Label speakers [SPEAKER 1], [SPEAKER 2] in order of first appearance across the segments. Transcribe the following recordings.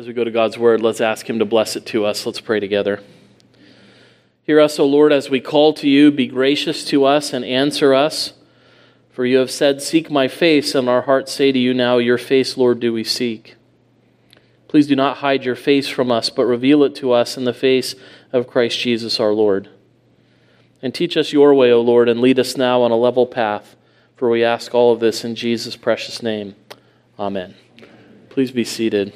[SPEAKER 1] As we go to God's word, let's ask Him to bless it to us. Let's pray together. Hear us, O Lord, as we call to you. Be gracious to us and answer us. For you have said, Seek my face, and our hearts say to you now, Your face, Lord, do we seek. Please do not hide your face from us, but reveal it to us in the face of Christ Jesus our Lord. And teach us your way, O Lord, and lead us now on a level path. For we ask all of this in Jesus' precious name. Amen. Please be seated.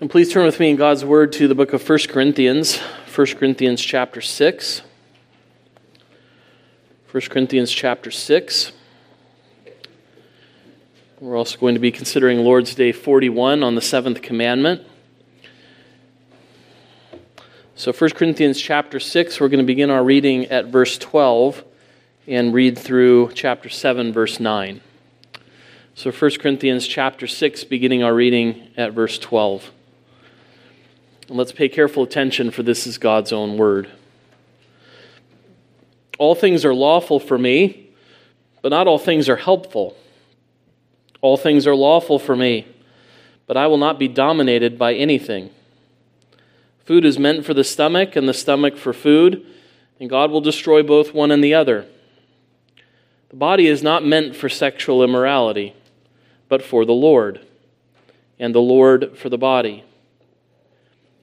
[SPEAKER 1] And please turn with me in God's Word to the book of 1 Corinthians, 1 Corinthians chapter 6. 1 Corinthians chapter 6. We're also going to be considering Lord's Day 41 on the seventh commandment. So 1 Corinthians chapter 6, we're going to begin our reading at verse 12 and read through chapter 7, verse 9. So 1 Corinthians chapter 6, beginning our reading at verse 12. And let's pay careful attention, for this is God's own word. All things are lawful for me, but not all things are helpful. All things are lawful for me, but I will not be dominated by anything. Food is meant for the stomach, and the stomach for food, and God will destroy both one and the other. The body is not meant for sexual immorality, but for the Lord, and the Lord for the body.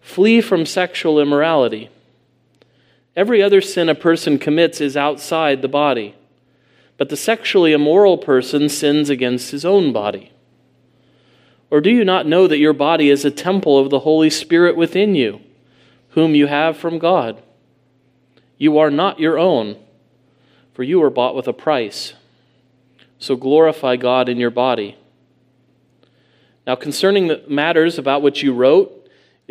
[SPEAKER 1] Flee from sexual immorality. Every other sin a person commits is outside the body but the sexually immoral person sins against his own body. Or do you not know that your body is a temple of the Holy Spirit within you, whom you have from God? You are not your own, for you were bought with a price. So glorify God in your body. Now, concerning the matters about which you wrote,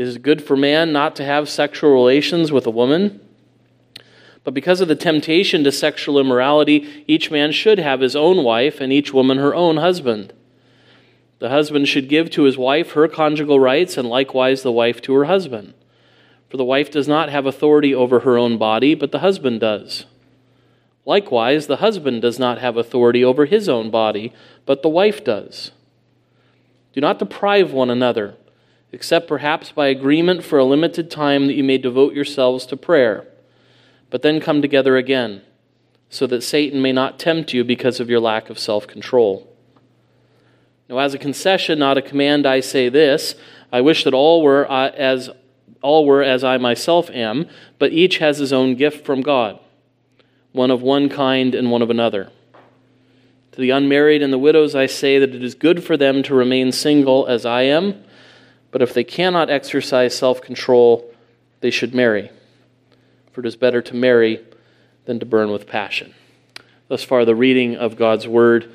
[SPEAKER 1] is good for man not to have sexual relations with a woman? But because of the temptation to sexual immorality, each man should have his own wife, and each woman her own husband. The husband should give to his wife her conjugal rights, and likewise the wife to her husband. For the wife does not have authority over her own body, but the husband does. Likewise, the husband does not have authority over his own body, but the wife does. Do not deprive one another, except perhaps by agreement for a limited time that you may devote yourselves to prayer but then come together again, so that Satan may not tempt you because of your lack of self control. Now, as a concession, not a command, I say this I wish that all were uh, as all were as I myself am, but each has his own gift from God, one of one kind and one of another. To the unmarried and the widows, I say that it is good for them to remain single as I am, but if they cannot exercise self control, they should marry for it is better to marry than to burn with passion. Thus far, the reading of God's word.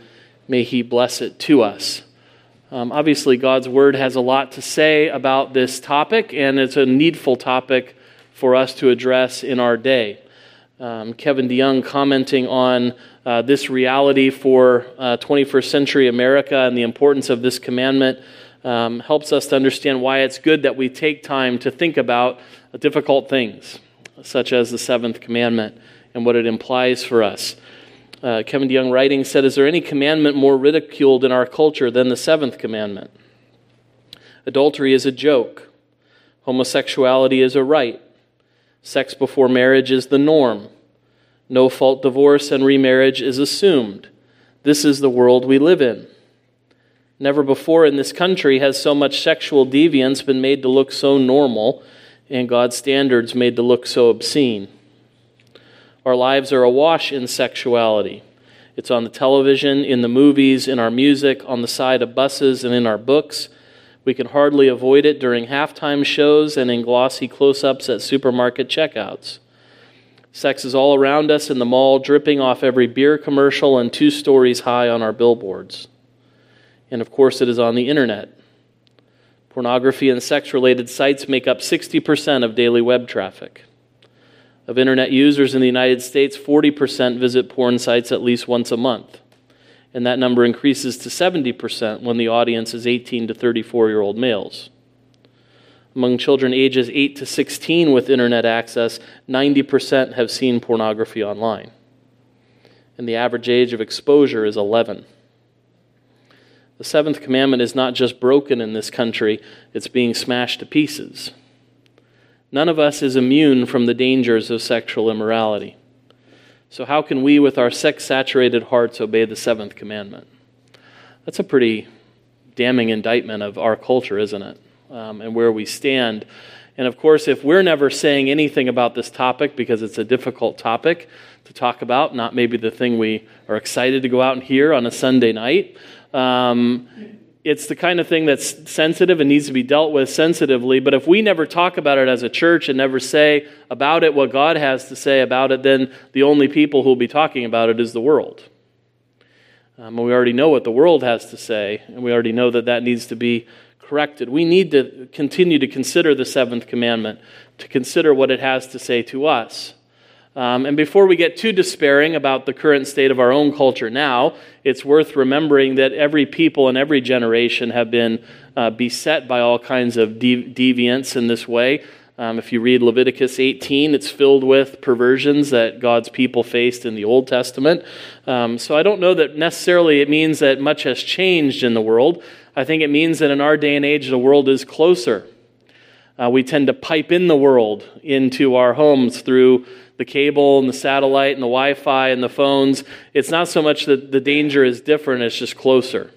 [SPEAKER 1] May He bless it to us. Um, obviously, God's word has a lot to say about this topic, and it's a needful topic for us to address in our day. Um, Kevin DeYoung commenting on uh, this reality for uh, 21st century America and the importance of this commandment um, helps us to understand why it's good that we take time to think about difficult things such as the seventh commandment and what it implies for us. Uh, Kevin DeYoung writing said, Is there any commandment more ridiculed in our culture than the seventh commandment? Adultery is a joke. Homosexuality is a right. Sex before marriage is the norm. No fault divorce and remarriage is assumed. This is the world we live in. Never before in this country has so much sexual deviance been made to look so normal and God's standards made to look so obscene. Our lives are awash in sexuality. It's on the television, in the movies, in our music, on the side of buses, and in our books. We can hardly avoid it during halftime shows and in glossy close ups at supermarket checkouts. Sex is all around us in the mall, dripping off every beer commercial and two stories high on our billboards. And of course, it is on the internet. Pornography and sex related sites make up 60% of daily web traffic. Of internet users in the United States, 40% visit porn sites at least once a month. And that number increases to 70% when the audience is 18 to 34 year old males. Among children ages 8 to 16 with internet access, 90% have seen pornography online. And the average age of exposure is 11. The seventh commandment is not just broken in this country, it's being smashed to pieces. None of us is immune from the dangers of sexual immorality. So, how can we, with our sex saturated hearts, obey the seventh commandment? That's a pretty damning indictment of our culture, isn't it? Um, and where we stand. And of course, if we're never saying anything about this topic because it's a difficult topic to talk about, not maybe the thing we are excited to go out and hear on a Sunday night, um, it's the kind of thing that's sensitive and needs to be dealt with sensitively. But if we never talk about it as a church and never say about it what God has to say about it, then the only people who will be talking about it is the world. Um, we already know what the world has to say, and we already know that that needs to be corrected. We need to continue to consider the seventh commandment, to consider what it has to say to us. Um, and before we get too despairing about the current state of our own culture now, it's worth remembering that every people and every generation have been uh, beset by all kinds of dev- deviance in this way. Um, if you read Leviticus 18, it's filled with perversions that God's people faced in the Old Testament. Um, so I don't know that necessarily it means that much has changed in the world. I think it means that in our day and age, the world is closer. Uh, we tend to pipe in the world into our homes through the cable and the satellite and the Wi Fi and the phones. It's not so much that the danger is different, it's just closer.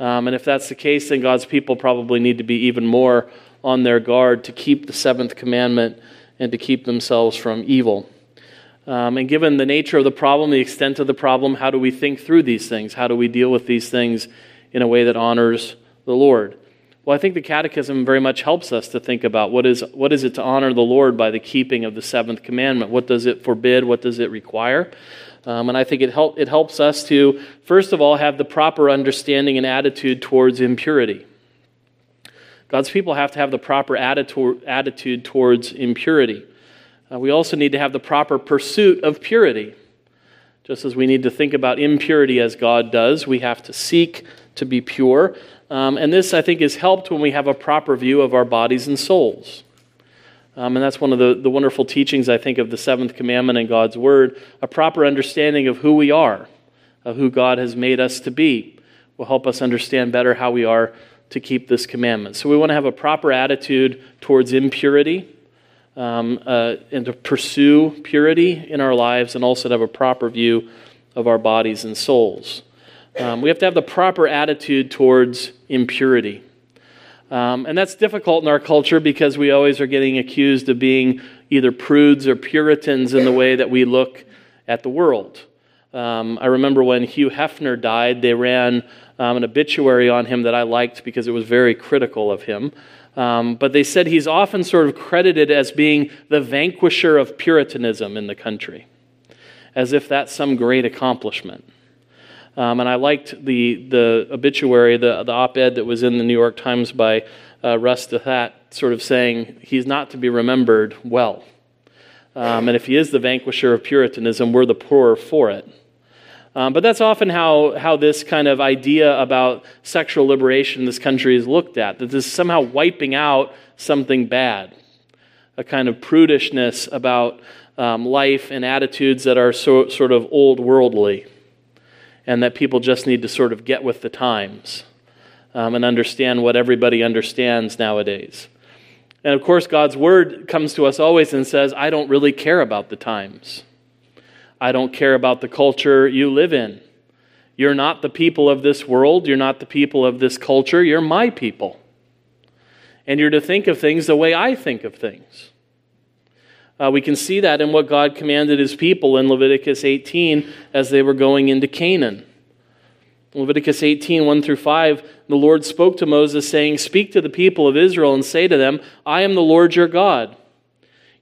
[SPEAKER 1] Um, and if that's the case, then God's people probably need to be even more on their guard to keep the seventh commandment and to keep themselves from evil. Um, and given the nature of the problem, the extent of the problem, how do we think through these things? How do we deal with these things in a way that honors the Lord? Well, I think the Catechism very much helps us to think about what is, what is it to honor the Lord by the keeping of the seventh commandment? What does it forbid? What does it require? Um, and I think it, help, it helps us to, first of all, have the proper understanding and attitude towards impurity. God's people have to have the proper attitude, towards impurity. Uh, we also need to have the proper pursuit of purity. Just as we need to think about impurity as God does, we have to seek to be pure. Um, and this, I think, is helped when we have a proper view of our bodies and souls. Um, and that's one of the, the wonderful teachings, I think, of the seventh commandment in God's Word. A proper understanding of who we are, of who God has made us to be, will help us understand better how we are to keep this commandment. So we want to have a proper attitude towards impurity um, uh, and to pursue purity in our lives and also to have a proper view of our bodies and souls. Um, we have to have the proper attitude towards impurity. Um, and that's difficult in our culture because we always are getting accused of being either prudes or Puritans in the way that we look at the world. Um, I remember when Hugh Hefner died, they ran um, an obituary on him that I liked because it was very critical of him. Um, but they said he's often sort of credited as being the vanquisher of Puritanism in the country, as if that's some great accomplishment. Um, and I liked the, the obituary, the, the op ed that was in the New York Times by uh, Ross Douthat, sort of saying he's not to be remembered well. Um, and if he is the vanquisher of Puritanism, we're the poorer for it. Um, but that's often how, how this kind of idea about sexual liberation in this country is looked at that this is somehow wiping out something bad, a kind of prudishness about um, life and attitudes that are so, sort of old worldly and that people just need to sort of get with the times um, and understand what everybody understands nowadays. And of course, God's word comes to us always and says, I don't really care about the times. I don't care about the culture you live in. You're not the people of this world. You're not the people of this culture. You're my people. And you're to think of things the way I think of things. Uh, we can see that in what God commanded his people in Leviticus 18 as they were going into Canaan. Leviticus 18, 1 through 5, the Lord spoke to Moses, saying, Speak to the people of Israel and say to them, I am the Lord your God.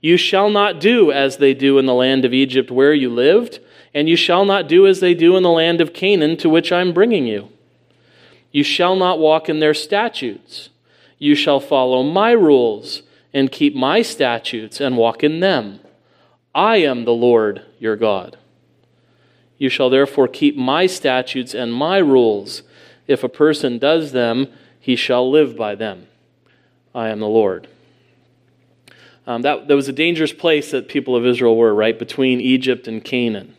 [SPEAKER 1] You shall not do as they do in the land of Egypt where you lived, and you shall not do as they do in the land of Canaan to which I am bringing you. You shall not walk in their statutes. You shall follow my rules and keep my statutes and walk in them. I am the Lord your God. You shall therefore keep my statutes and my rules. If a person does them, he shall live by them. I am the Lord. Um, that, that was a dangerous place that people of Israel were, right? Between Egypt and Canaan.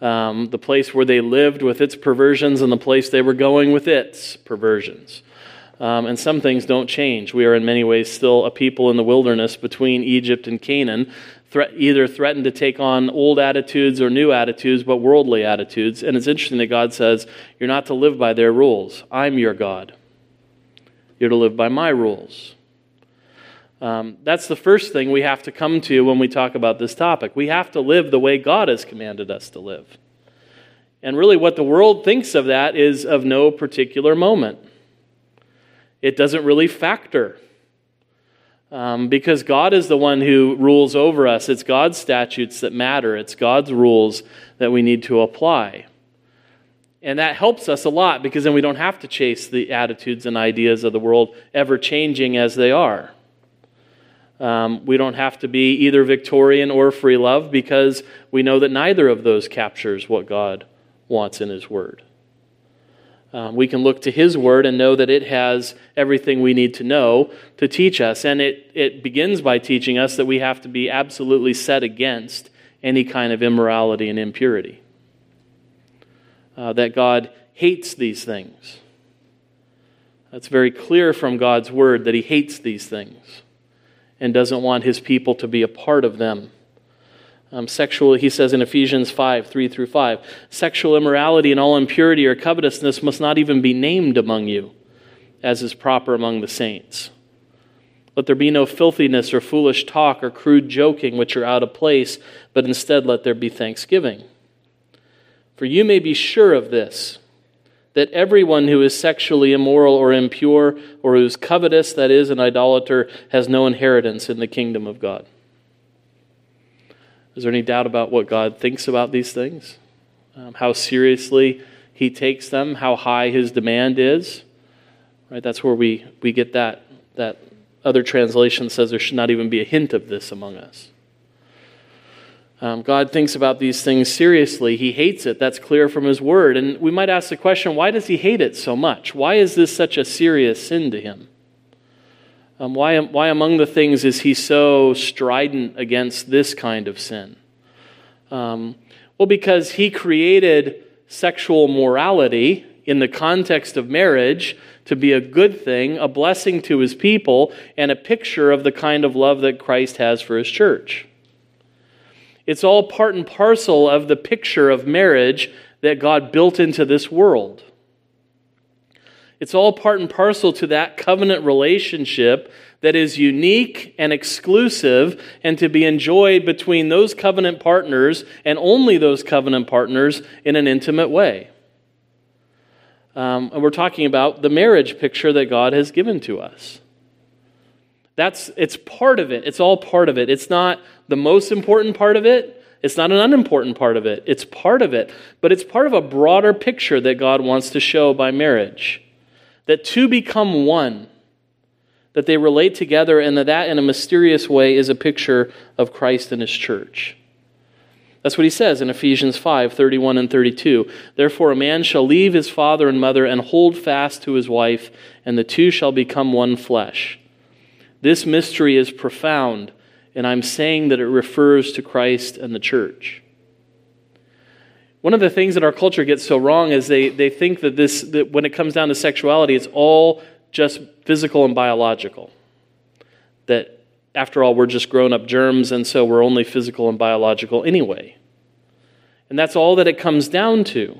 [SPEAKER 1] Um, the place where they lived with its perversions and the place they were going with its perversions. Um, and some things don't change. We are, in many ways, still a people in the wilderness between Egypt and Canaan, thre- either threatened to take on old attitudes or new attitudes, but worldly attitudes. And it's interesting that God says, You're not to live by their rules. I'm your God. You're to live by my rules. Um, that's the first thing we have to come to when we talk about this topic. We have to live the way God has commanded us to live. And really, what the world thinks of that is of no particular moment. It doesn't really factor. Um, because God is the one who rules over us. It's God's statutes that matter, it's God's rules that we need to apply. And that helps us a lot because then we don't have to chase the attitudes and ideas of the world, ever changing as they are. Um, we don't have to be either Victorian or free love because we know that neither of those captures what God wants in His Word. Um, we can look to His Word and know that it has everything we need to know to teach us. And it, it begins by teaching us that we have to be absolutely set against any kind of immorality and impurity. Uh, that God hates these things. That's very clear from God's Word that He hates these things and doesn't want his people to be a part of them. Um, sexual, he says in Ephesians 5 3 through 5, sexual immorality and all impurity or covetousness must not even be named among you, as is proper among the saints. Let there be no filthiness or foolish talk or crude joking, which are out of place, but instead let there be thanksgiving. For you may be sure of this that everyone who is sexually immoral or impure or who is covetous, that is, an idolater, has no inheritance in the kingdom of God. Is there any doubt about what God thinks about these things? Um, how seriously he takes them, how high his demand is? Right? That's where we, we get that, that other translation says there should not even be a hint of this among us. Um, God thinks about these things seriously. He hates it. That's clear from His Word. And we might ask the question why does He hate it so much? Why is this such a serious sin to Him? Um, why, why among the things is He so strident against this kind of sin? Um, well, because He created sexual morality in the context of marriage to be a good thing, a blessing to His people, and a picture of the kind of love that Christ has for His church. It's all part and parcel of the picture of marriage that God built into this world. It's all part and parcel to that covenant relationship that is unique and exclusive and to be enjoyed between those covenant partners and only those covenant partners in an intimate way. Um, and we're talking about the marriage picture that God has given to us. That's it's part of it. It's all part of it. It's not the most important part of it. It's not an unimportant part of it. It's part of it, but it's part of a broader picture that God wants to show by marriage. That two become one, that they relate together, and that that in a mysterious way is a picture of Christ and his church. That's what he says in Ephesians 5 31 and 32. Therefore, a man shall leave his father and mother and hold fast to his wife, and the two shall become one flesh. This mystery is profound, and I'm saying that it refers to Christ and the church. One of the things that our culture gets so wrong is they, they think that this that when it comes down to sexuality, it's all just physical and biological. That after all, we're just grown up germs, and so we're only physical and biological anyway. And that's all that it comes down to.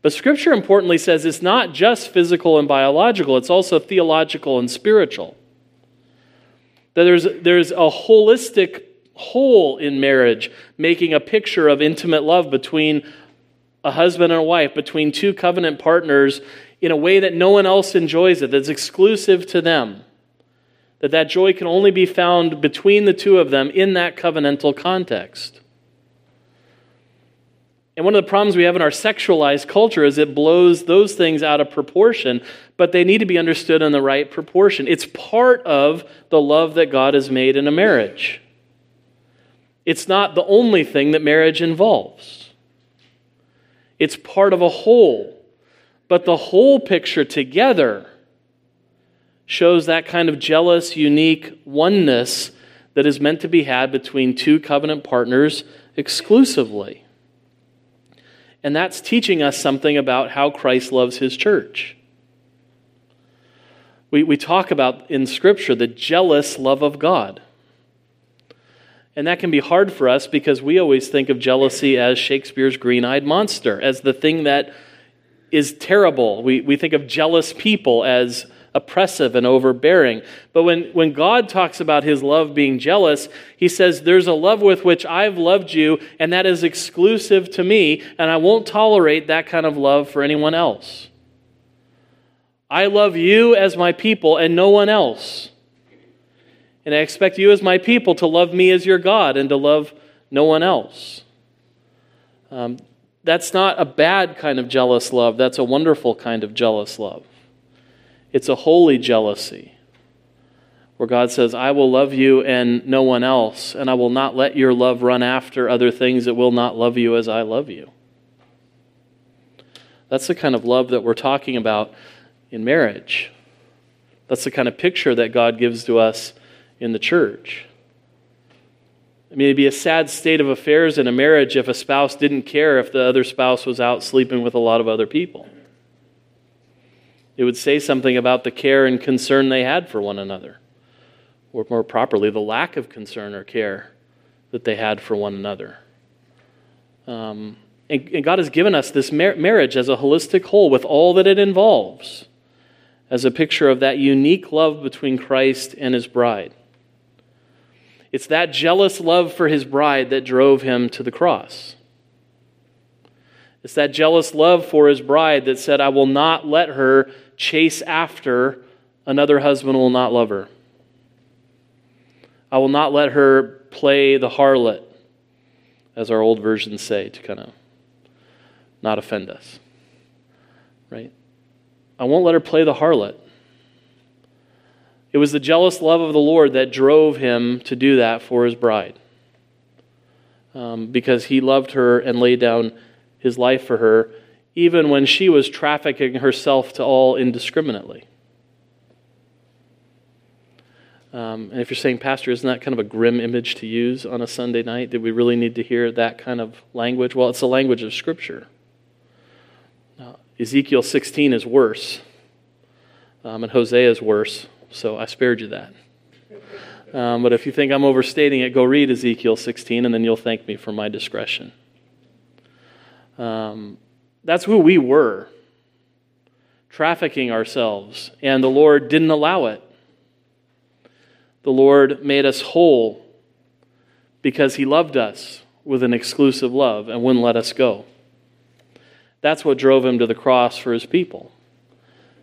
[SPEAKER 1] But Scripture importantly says it's not just physical and biological, it's also theological and spiritual. That there's, there's a holistic whole in marriage, making a picture of intimate love between a husband and a wife, between two covenant partners, in a way that no one else enjoys it, that's exclusive to them. That that joy can only be found between the two of them in that covenantal context. And one of the problems we have in our sexualized culture is it blows those things out of proportion, but they need to be understood in the right proportion. It's part of the love that God has made in a marriage. It's not the only thing that marriage involves, it's part of a whole. But the whole picture together shows that kind of jealous, unique oneness that is meant to be had between two covenant partners exclusively. And that's teaching us something about how Christ loves his church. We, we talk about in Scripture the jealous love of God. And that can be hard for us because we always think of jealousy as Shakespeare's green eyed monster, as the thing that is terrible. We, we think of jealous people as oppressive and overbearing. But when, when God talks about his love being jealous, he says, There's a love with which I've loved you, and that is exclusive to me, and I won't tolerate that kind of love for anyone else. I love you as my people and no one else. And I expect you as my people to love me as your God and to love no one else. Um, that's not a bad kind of jealous love, that's a wonderful kind of jealous love. It's a holy jealousy where God says, I will love you and no one else, and I will not let your love run after other things that will not love you as I love you. That's the kind of love that we're talking about in marriage. That's the kind of picture that God gives to us in the church. I mean, it'd be a sad state of affairs in a marriage if a spouse didn't care if the other spouse was out sleeping with a lot of other people. It would say something about the care and concern they had for one another, or more properly, the lack of concern or care that they had for one another. Um, and, and, God has given us this mar- marriage as a holistic whole with all that it involves, as a picture of that unique love between Christ and his bride. It's that jealous love for his bride that drove him to the cross. It's that jealous love for his bride that said, I will not let her chase after another husband will not love her. I will not let her play the harlot, as our old versions say, to kind of not offend us. Right? I won't let her play the harlot. It was the jealous love of the Lord that drove him to do that for his bride. Um, because he loved her and laid down his life for her even when she was trafficking herself to all indiscriminately. Um, and if you're saying, Pastor, isn't that kind of a grim image to use on a Sunday night? Did we really need to hear that kind of language? Well, it's the language of Scripture. Now, Ezekiel 16 is worse, um, and Hosea is worse, so I spared you that. Um, but if you think I'm overstating it, go read Ezekiel 16, and then you'll thank me for my discretion. Um, that's who we were, trafficking ourselves, and the Lord didn't allow it. The Lord made us whole because He loved us with an exclusive love and wouldn't let us go. That's what drove Him to the cross for His people.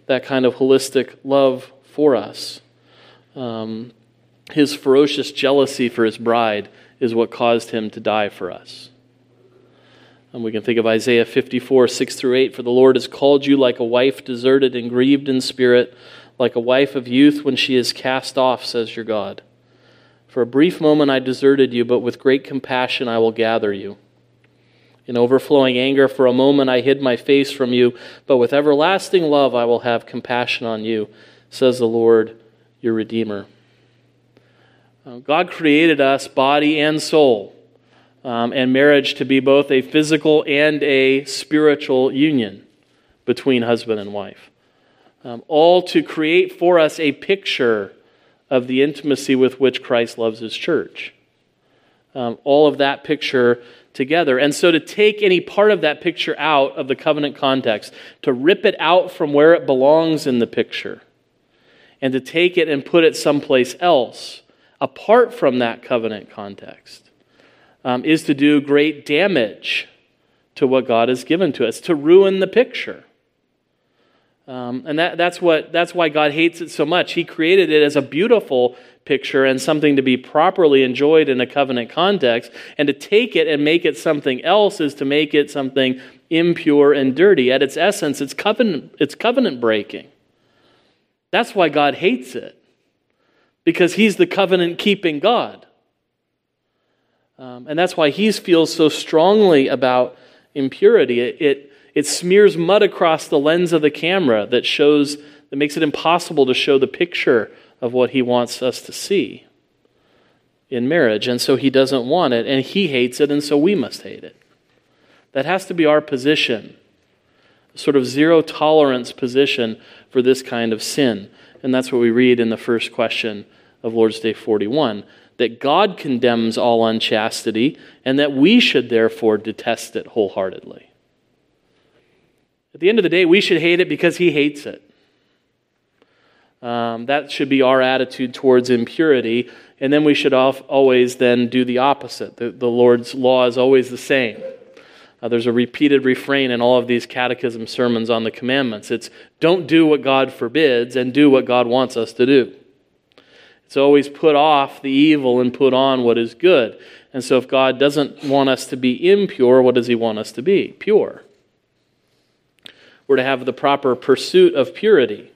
[SPEAKER 1] That kind of holistic love for us. Um, his ferocious jealousy for His bride is what caused Him to die for us. And we can think of Isaiah 54, 6 through 8. For the Lord has called you like a wife deserted and grieved in spirit, like a wife of youth when she is cast off, says your God. For a brief moment I deserted you, but with great compassion I will gather you. In overflowing anger, for a moment I hid my face from you, but with everlasting love I will have compassion on you, says the Lord, your Redeemer. Uh, God created us, body and soul um, and marriage to be both a physical and a spiritual union between husband and wife. Um, all to create for us a picture of the intimacy with which Christ loves his church. Um, all of that picture together. And so to take any part of that picture out of the covenant context, to rip it out from where it belongs in the picture, and to take it and put it someplace else apart from that covenant context um, is to do great damage to what God has given to us, to ruin the picture. Um, and that, that's, what, that's why God hates it so much. He created it as a beautiful picture and something to be properly enjoyed in a covenant context. And to take it and make it something else is to make it something impure and dirty. At its essence, it's covenant, it's covenant breaking. That's why God hates it, because He's the covenant keeping God. Um, and that's why He feels so strongly about impurity. It, it, it smears mud across the lens of the camera that shows, that makes it impossible to show the picture of what He wants us to see in marriage. And so He doesn't want it, and He hates it, and so we must hate it. That has to be our position sort of zero tolerance position for this kind of sin. And that's what we read in the first question of Lord's Day 41 that God condemns all unchastity and that we should therefore detest it wholeheartedly. At the end of the day, we should hate it because He hates it. Um, that should be our attitude towards impurity. And then we should always then do the opposite. The, the Lord's law is always the same. Uh, there's a repeated refrain in all of these catechism sermons on the commandments. It's don't do what God forbids and do what God wants us to do. It's always put off the evil and put on what is good. And so if God doesn't want us to be impure, what does he want us to be? Pure. We're to have the proper pursuit of purity.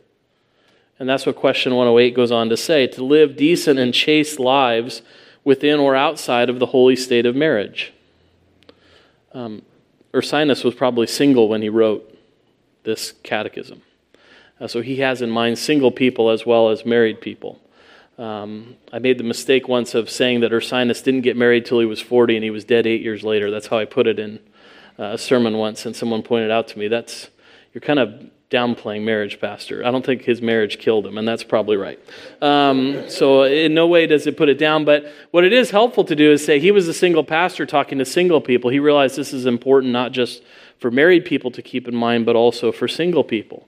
[SPEAKER 1] And that's what question 108 goes on to say to live decent and chaste lives within or outside of the holy state of marriage. Um, Ursinus was probably single when he wrote this catechism. Uh, so he has in mind single people as well as married people. Um, I made the mistake once of saying that Ursinus didn't get married till he was 40 and he was dead eight years later. That's how I put it in uh, a sermon once, and someone pointed out to me that's you're kind of downplaying marriage, Pastor. I don't think his marriage killed him, and that's probably right. Um, so, in no way does it put it down. But what it is helpful to do is say he was a single pastor talking to single people. He realized this is important not just for married people to keep in mind, but also for single people.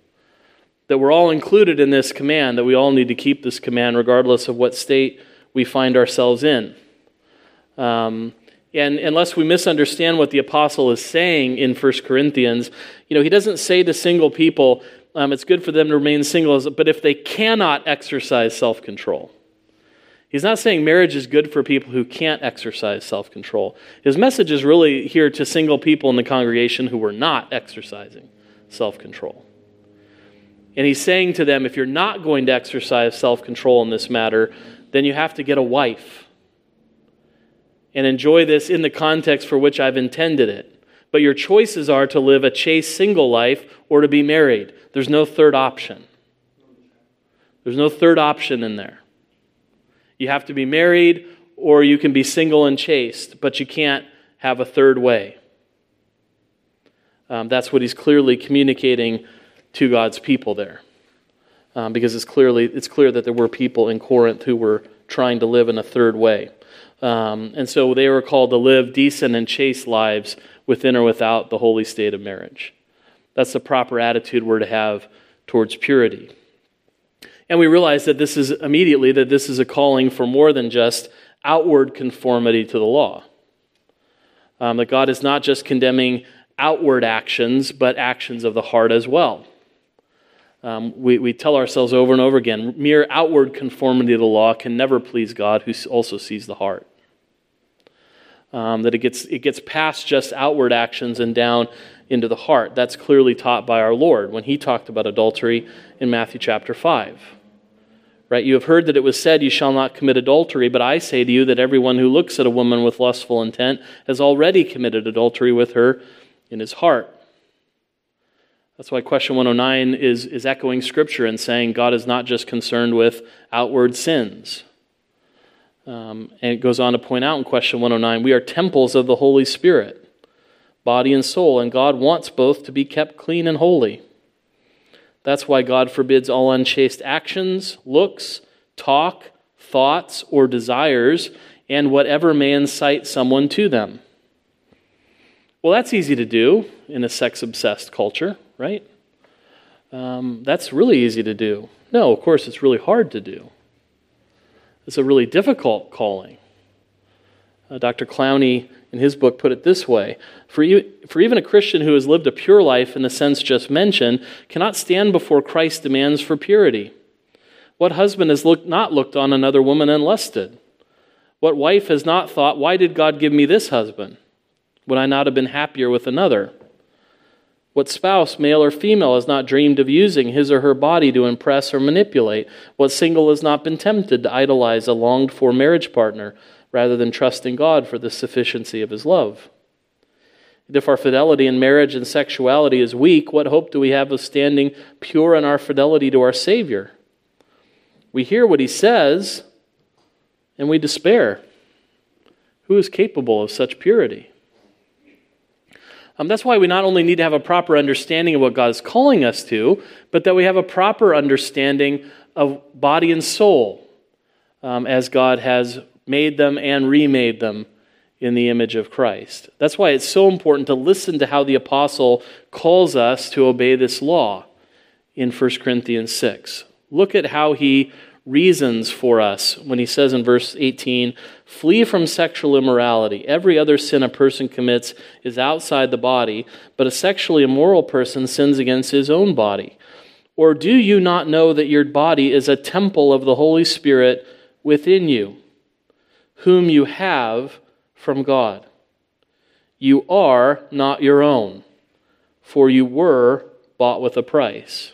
[SPEAKER 1] That we're all included in this command, that we all need to keep this command regardless of what state we find ourselves in. Um, and unless we misunderstand what the apostle is saying in 1 Corinthians, you know, he doesn't say to single people, um, it's good for them to remain single, but if they cannot exercise self control. He's not saying marriage is good for people who can't exercise self control. His message is really here to single people in the congregation who were not exercising self control. And he's saying to them, if you're not going to exercise self control in this matter, then you have to get a wife and enjoy this in the context for which I've intended it. But your choices are to live a chaste single life or to be married. There's no third option. There's no third option in there. You have to be married or you can be single and chaste, but you can't have a third way. Um, that's what he's clearly communicating to God's people there. Um, because it's, clearly, it's clear that there were people in Corinth who were trying to live in a third way. Um, and so they were called to live decent and chaste lives within or without the holy state of marriage. That's the proper attitude we're to have towards purity. And we realize that this is immediately that this is a calling for more than just outward conformity to the law. Um, that God is not just condemning outward actions, but actions of the heart as well. Um, we, we tell ourselves over and over again mere outward conformity to the law can never please God, who also sees the heart. Um, that it gets, it gets past just outward actions and down into the heart. That's clearly taught by our Lord when he talked about adultery in Matthew chapter 5. Right? You have heard that it was said, You shall not commit adultery, but I say to you that everyone who looks at a woman with lustful intent has already committed adultery with her in his heart. That's why question 109 is, is echoing Scripture and saying God is not just concerned with outward sins. Um, and it goes on to point out in question 109 we are temples of the Holy Spirit, body and soul, and God wants both to be kept clean and holy. That's why God forbids all unchaste actions, looks, talk, thoughts, or desires, and whatever may incite someone to them. Well, that's easy to do in a sex obsessed culture right? Um, that's really easy to do. No, of course, it's really hard to do. It's a really difficult calling. Uh, Dr. Clowney, in his book, put it this way for, for even a Christian who has lived a pure life in the sense just mentioned cannot stand before Christ's demands for purity. What husband has look, not looked on another woman and lusted? What wife has not thought, Why did God give me this husband? Would I not have been happier with another? What spouse, male or female, has not dreamed of using his or her body to impress or manipulate? What single has not been tempted to idolize a longed for marriage partner rather than trusting God for the sufficiency of his love? If our fidelity in marriage and sexuality is weak, what hope do we have of standing pure in our fidelity to our Savior? We hear what he says and we despair. Who is capable of such purity? Um, that's why we not only need to have a proper understanding of what God is calling us to, but that we have a proper understanding of body and soul um, as God has made them and remade them in the image of Christ. That's why it's so important to listen to how the apostle calls us to obey this law in 1 Corinthians 6. Look at how he reasons for us when he says in verse 18, Flee from sexual immorality. Every other sin a person commits is outside the body, but a sexually immoral person sins against his own body. Or do you not know that your body is a temple of the Holy Spirit within you, whom you have from God? You are not your own, for you were bought with a price.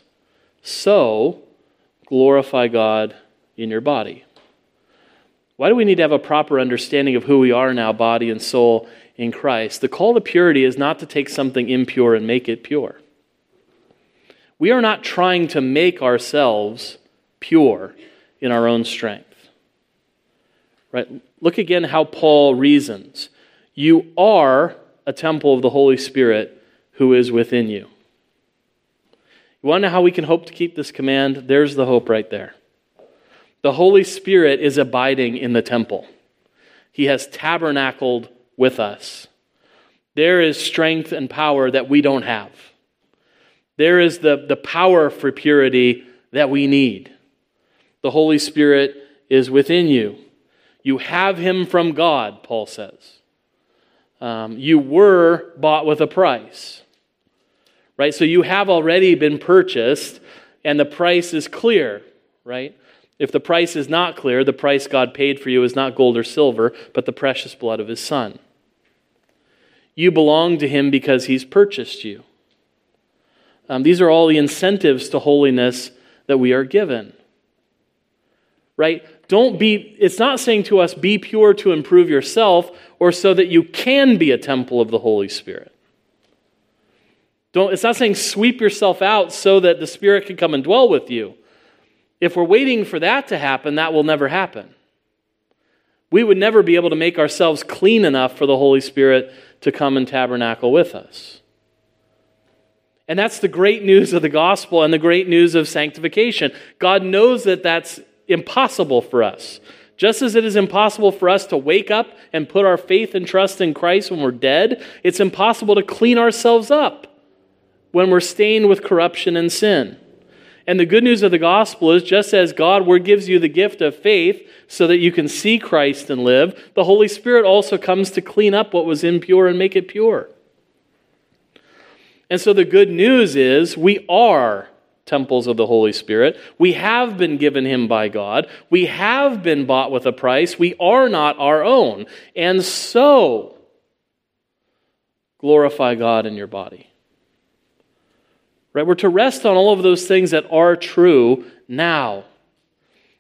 [SPEAKER 1] So, glorify God in your body. Why do we need to have a proper understanding of who we are now, body and soul, in Christ? The call to purity is not to take something impure and make it pure. We are not trying to make ourselves pure in our own strength. Right? Look again how Paul reasons. You are a temple of the Holy Spirit who is within you. You want to know how we can hope to keep this command? There's the hope right there. The Holy Spirit is abiding in the temple, He has tabernacled with us. There is strength and power that we don't have. There is the, the power for purity that we need. The Holy Spirit is within you. You have Him from God, Paul says. Um, you were bought with a price. Right? So you have already been purchased, and the price is clear, right? If the price is not clear, the price God paid for you is not gold or silver, but the precious blood of his Son. You belong to him because he's purchased you. Um, these are all the incentives to holiness that we are given. Right? Don't be, it's not saying to us, be pure to improve yourself or so that you can be a temple of the Holy Spirit. Don't, it's not saying sweep yourself out so that the Spirit can come and dwell with you. If we're waiting for that to happen, that will never happen. We would never be able to make ourselves clean enough for the Holy Spirit to come and tabernacle with us. And that's the great news of the gospel and the great news of sanctification. God knows that that's impossible for us. Just as it is impossible for us to wake up and put our faith and trust in Christ when we're dead, it's impossible to clean ourselves up when we're stained with corruption and sin. And the good news of the gospel is just as God word gives you the gift of faith so that you can see Christ and live, the Holy Spirit also comes to clean up what was impure and make it pure. And so the good news is we are temples of the Holy Spirit. We have been given Him by God. We have been bought with a price. We are not our own. And so, glorify God in your body. Right? We're to rest on all of those things that are true now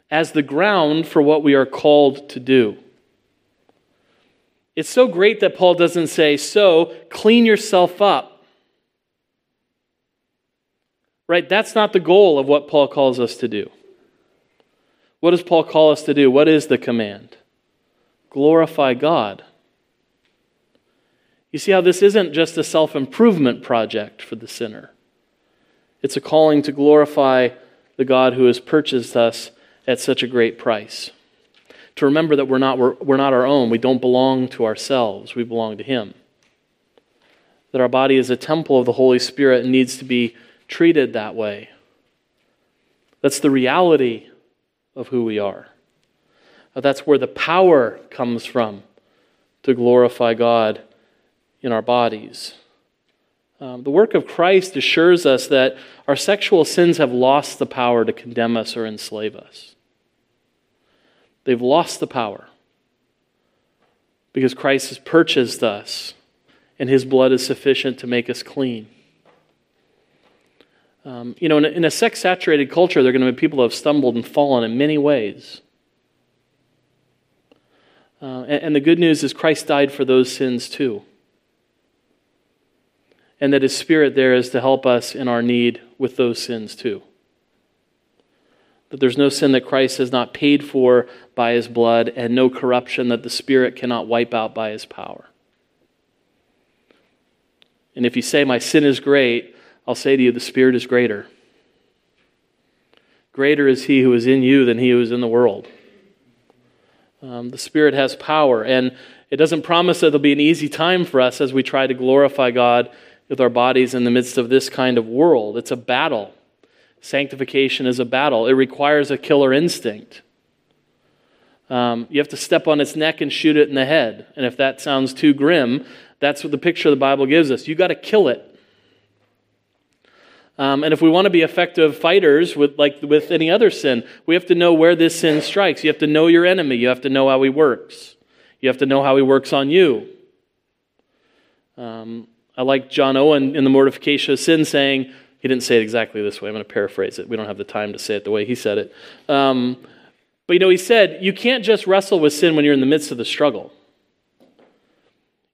[SPEAKER 1] as the ground for what we are called to do. It's so great that Paul doesn't say, so clean yourself up. Right? That's not the goal of what Paul calls us to do. What does Paul call us to do? What is the command? Glorify God. You see how this isn't just a self improvement project for the sinner. It's a calling to glorify the God who has purchased us at such a great price. To remember that we're not, we're, we're not our own. We don't belong to ourselves. We belong to Him. That our body is a temple of the Holy Spirit and needs to be treated that way. That's the reality of who we are. That's where the power comes from to glorify God in our bodies. Um, the work of Christ assures us that our sexual sins have lost the power to condemn us or enslave us. They've lost the power because Christ has purchased us and his blood is sufficient to make us clean. Um, you know, in a, in a sex saturated culture, there are going to be people who have stumbled and fallen in many ways. Uh, and, and the good news is Christ died for those sins too. And that his spirit there is to help us in our need with those sins too. That there's no sin that Christ has not paid for by his blood, and no corruption that the spirit cannot wipe out by his power. And if you say, My sin is great, I'll say to you, the Spirit is greater. Greater is He who is in you than He who is in the world. Um, the Spirit has power, and it doesn't promise that it'll be an easy time for us as we try to glorify God with our bodies in the midst of this kind of world. It's a battle. Sanctification is a battle, it requires a killer instinct. Um, you have to step on its neck and shoot it in the head. And if that sounds too grim, that's what the picture the Bible gives us. You got to kill it. Um, and if we want to be effective fighters with, like with any other sin, we have to know where this sin strikes. You have to know your enemy. You have to know how he works. You have to know how he works on you. Um, I like John Owen in The Mortification of Sin saying, he didn't say it exactly this way. I'm going to paraphrase it. We don't have the time to say it the way he said it. Um, but you know, he said, you can't just wrestle with sin when you're in the midst of the struggle.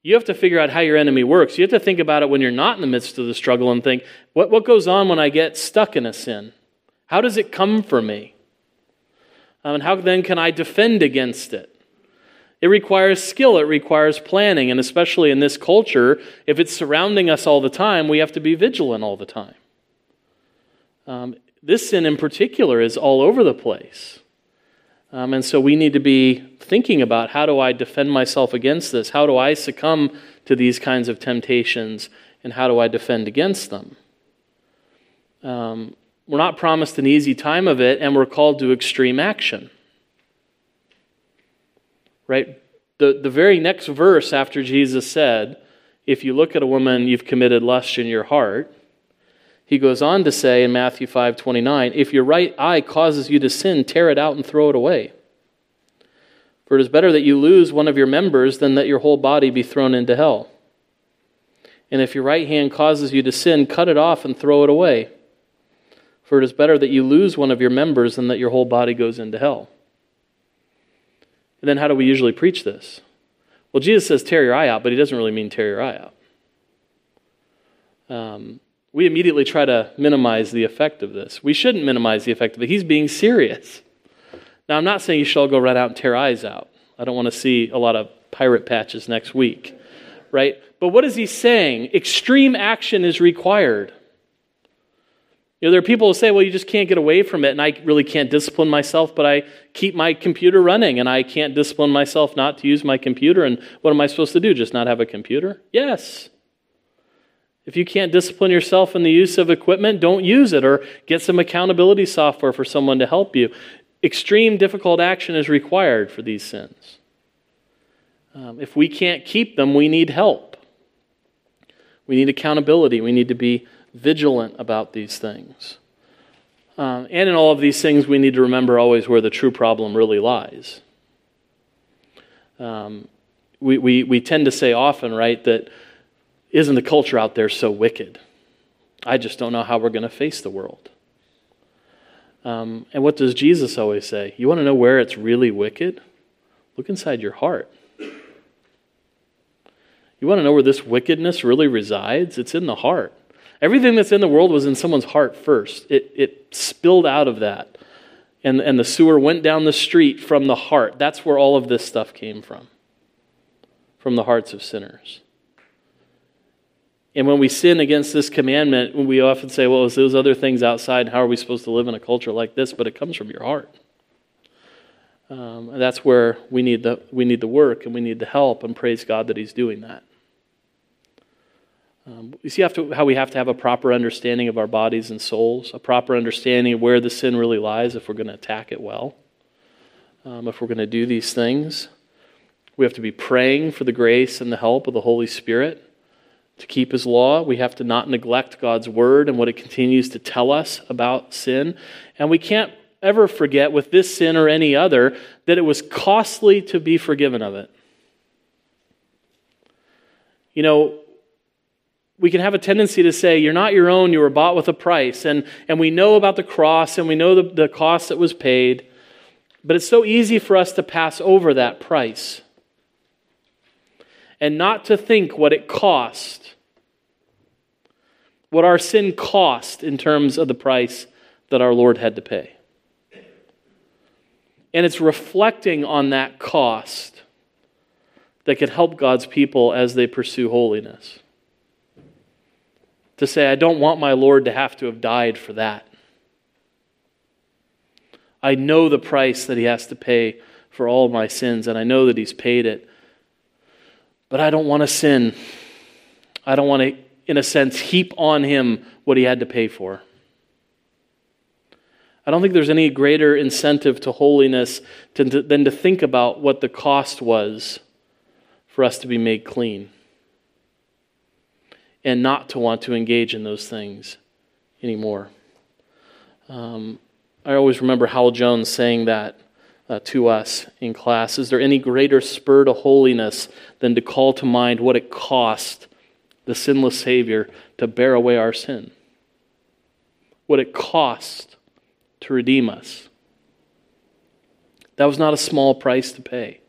[SPEAKER 1] You have to figure out how your enemy works. You have to think about it when you're not in the midst of the struggle and think, what, what goes on when I get stuck in a sin? How does it come for me? Um, and how then can I defend against it? It requires skill, it requires planning, and especially in this culture, if it's surrounding us all the time, we have to be vigilant all the time. Um, this sin in particular is all over the place. Um, and so we need to be thinking about how do I defend myself against this? How do I succumb to these kinds of temptations? And how do I defend against them? Um, we're not promised an easy time of it, and we're called to extreme action. Right? The, the very next verse after Jesus said, If you look at a woman, you've committed lust in your heart, he goes on to say in Matthew 5 29, If your right eye causes you to sin, tear it out and throw it away. For it is better that you lose one of your members than that your whole body be thrown into hell. And if your right hand causes you to sin, cut it off and throw it away. For it is better that you lose one of your members than that your whole body goes into hell. And then how do we usually preach this? Well, Jesus says tear your eye out, but he doesn't really mean tear your eye out. Um, we immediately try to minimize the effect of this. We shouldn't minimize the effect of it. He's being serious. Now, I'm not saying you should all go right out and tear eyes out. I don't want to see a lot of pirate patches next week, right? But what is he saying? Extreme action is required. You know, there are people who say, well, you just can't get away from it, and I really can't discipline myself, but I keep my computer running, and I can't discipline myself not to use my computer, and what am I supposed to do? Just not have a computer? Yes. If you can't discipline yourself in the use of equipment, don't use it or get some accountability software for someone to help you. Extreme difficult action is required for these sins. Um, if we can't keep them, we need help. We need accountability. We need to be vigilant about these things. Um, and in all of these things, we need to remember always where the true problem really lies. Um, we, we, we tend to say often, right, that isn't the culture out there so wicked? I just don't know how we're going to face the world. Um, and what does Jesus always say? You want to know where it's really wicked? Look inside your heart. You want to know where this wickedness really resides? It's in the heart. Everything that's in the world was in someone's heart first. It, it spilled out of that. And, and the sewer went down the street from the heart. That's where all of this stuff came from, from the hearts of sinners. And when we sin against this commandment, we often say, well, it's those other things outside. How are we supposed to live in a culture like this? But it comes from your heart. Um, that's where we need, the, we need the work and we need the help, and praise God that He's doing that. Um, you see to, how we have to have a proper understanding of our bodies and souls, a proper understanding of where the sin really lies if we're going to attack it well, um, if we're going to do these things. We have to be praying for the grace and the help of the Holy Spirit to keep His law. We have to not neglect God's word and what it continues to tell us about sin. And we can't ever forget with this sin or any other that it was costly to be forgiven of it. You know, we can have a tendency to say, You're not your own, you were bought with a price. And, and we know about the cross and we know the, the cost that was paid. But it's so easy for us to pass over that price and not to think what it cost, what our sin cost in terms of the price that our Lord had to pay. And it's reflecting on that cost that can help God's people as they pursue holiness. To say, I don't want my Lord to have to have died for that. I know the price that he has to pay for all my sins, and I know that he's paid it. But I don't want to sin. I don't want to, in a sense, heap on him what he had to pay for. I don't think there's any greater incentive to holiness than to, think about what the cost was for us to be made clean and not to want to engage in those things anymore. Um, I always remember Hywel Jones saying that uh, to us in class. Is there any greater spur to holiness than to call to mind what it cost the sinless Savior to bear away our sin? What it cost to redeem us. That was not a small price to pay.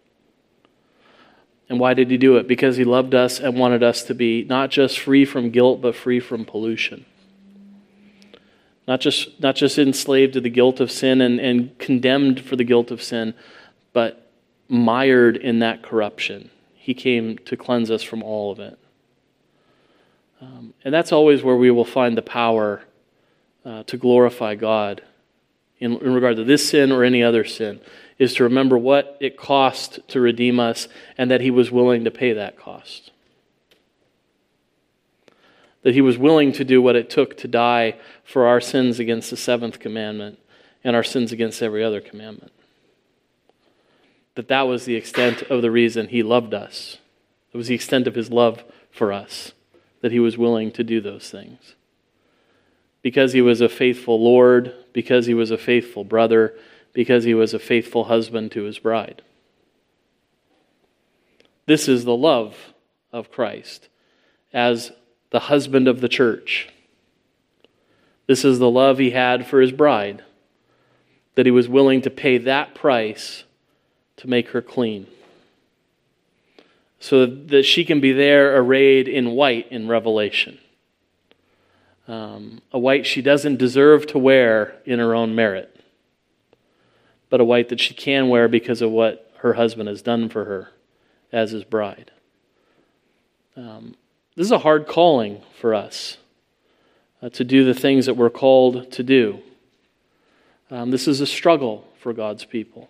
[SPEAKER 1] And why did he do it? Because he loved us and wanted us to be not just free from guilt, but free from pollution. Not just, not just enslaved to the guilt of sin and, and condemned for the guilt of sin, but mired in that corruption. He came to cleanse us from all of it. Um, and that's always where we will find the power uh, to glorify God in, in regard to this sin or any other sin, is to remember what it cost to redeem us and that He was willing to pay that cost. That He was willing to do what it took to die for our sins against the seventh commandment and our sins against every other commandment. That that was the extent of the reason He loved us. It was the extent of His love for us that He was willing to do those things because he was a faithful Lord, because he was a faithful brother, because he was a faithful husband to his bride. This is the love of Christ as the husband of the church. This is the love he had for his bride, that he was willing to pay that price to make her clean. So that she can be there arrayed in white in Revelation um, a white she doesn't deserve to wear in her own merit, but a white that she can wear because of what her husband has done for her as his bride. Um, this is a hard calling for us uh, to do the things that we're called to do. Um, this is a struggle for God's people.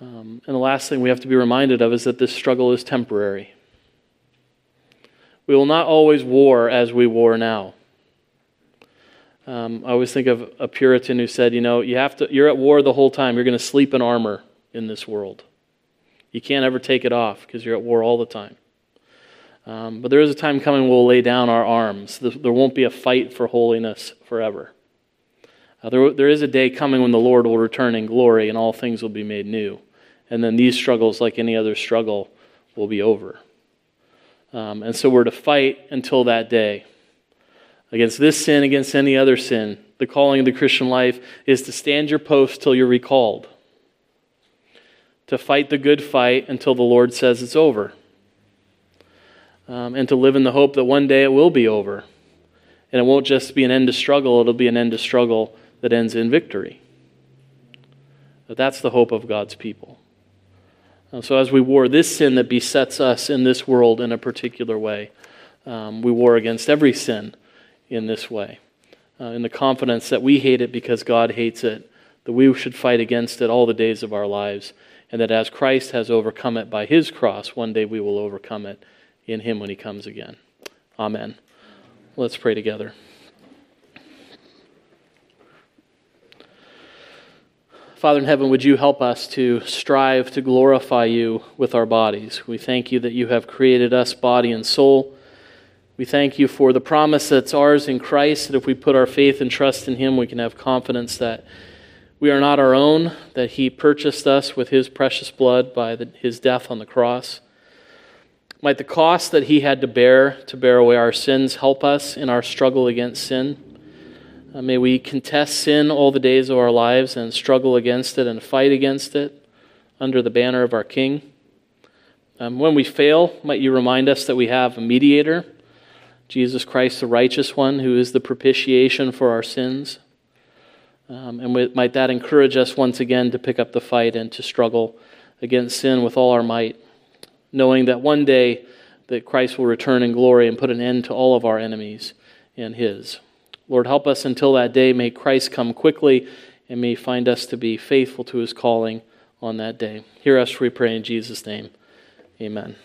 [SPEAKER 1] Um, and the last thing we have to be reminded of is that this struggle is temporary. We will not always war as we war now. Um, I always think of a Puritan who said, you know, you have to, you're at war the whole time. You're going to sleep in armor in this world. You can't ever take it off because you're at war all the time. Um, but there is a time coming we'll lay down our arms. There won't be a fight for holiness forever. Uh, there, there is a day coming when the Lord will return in glory and all things will be made new. And then these struggles, like any other struggle, will be over. Um, and so we're to fight until that day against this sin, against any other sin. The calling of the Christian life is to stand your post till you're recalled, to fight the good fight until the Lord says it's over, um, and to live in the hope that one day it will be over. And it won't just be an end to struggle, it'll be an end to struggle that ends in victory. But that's the hope of God's people. So, as we war this sin that besets us in this world in a particular way, um, we war against every sin in this way, uh, in the confidence that we hate it because God hates it, that we should fight against it all the days of our lives, and that as Christ has overcome it by his cross, one day we will overcome it in him when he comes again. Amen. Let's pray together. Father in heaven, would you help us to strive to glorify you with our bodies? We thank you that you have created us body and soul. We thank you for the promise that's ours in Christ, that if we put our faith and trust in him, we can have confidence that we are not our own, that he purchased us with his precious blood by the, his death on the cross. Might the cost that he had to bear to bear away our sins help us in our struggle against sin? Uh, may we contest sin all the days of our lives and struggle against it and fight against it under the banner of our King. Um, when we fail, might you remind us that we have a mediator, Jesus Christ, the righteous one, who is the propitiation for our sins. Um, and we, might that encourage us once again to pick up the fight and to struggle against sin with all our might, knowing that one day that Christ will return in glory and put an end to all of our enemies and his. Lord, help us until that day. May Christ come quickly and may find us to be faithful to his calling on that day. Hear us, we pray in Jesus' name. Amen.